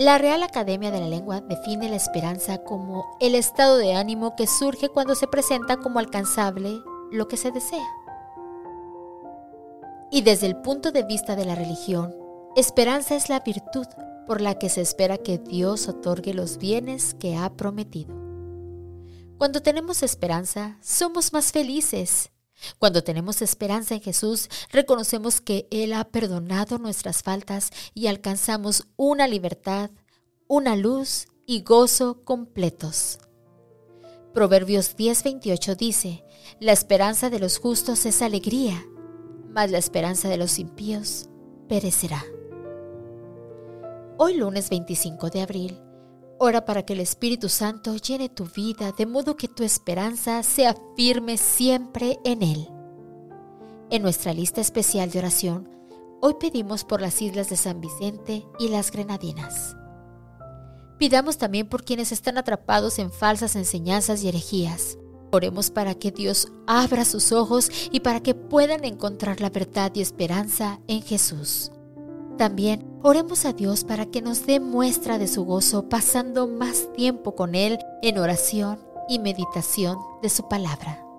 La Real Academia de la Lengua define la esperanza como el estado de ánimo que surge cuando se presenta como alcanzable lo que se desea. Y desde el punto de vista de la religión, esperanza es la virtud por la que se espera que Dios otorgue los bienes que ha prometido. Cuando tenemos esperanza, somos más felices cuando tenemos esperanza en Jesús, reconocemos que Él ha perdonado nuestras faltas y alcanzamos una libertad, una luz y gozo completos. Proverbios 10:28 dice, La esperanza de los justos es alegría, mas la esperanza de los impíos perecerá. Hoy lunes 25 de abril, Ora para que el Espíritu Santo llene tu vida de modo que tu esperanza sea firme siempre en Él. En nuestra lista especial de oración, hoy pedimos por las islas de San Vicente y las Grenadinas. Pidamos también por quienes están atrapados en falsas enseñanzas y herejías. Oremos para que Dios abra sus ojos y para que puedan encontrar la verdad y esperanza en Jesús. También oremos a Dios para que nos dé muestra de su gozo pasando más tiempo con Él en oración y meditación de su palabra.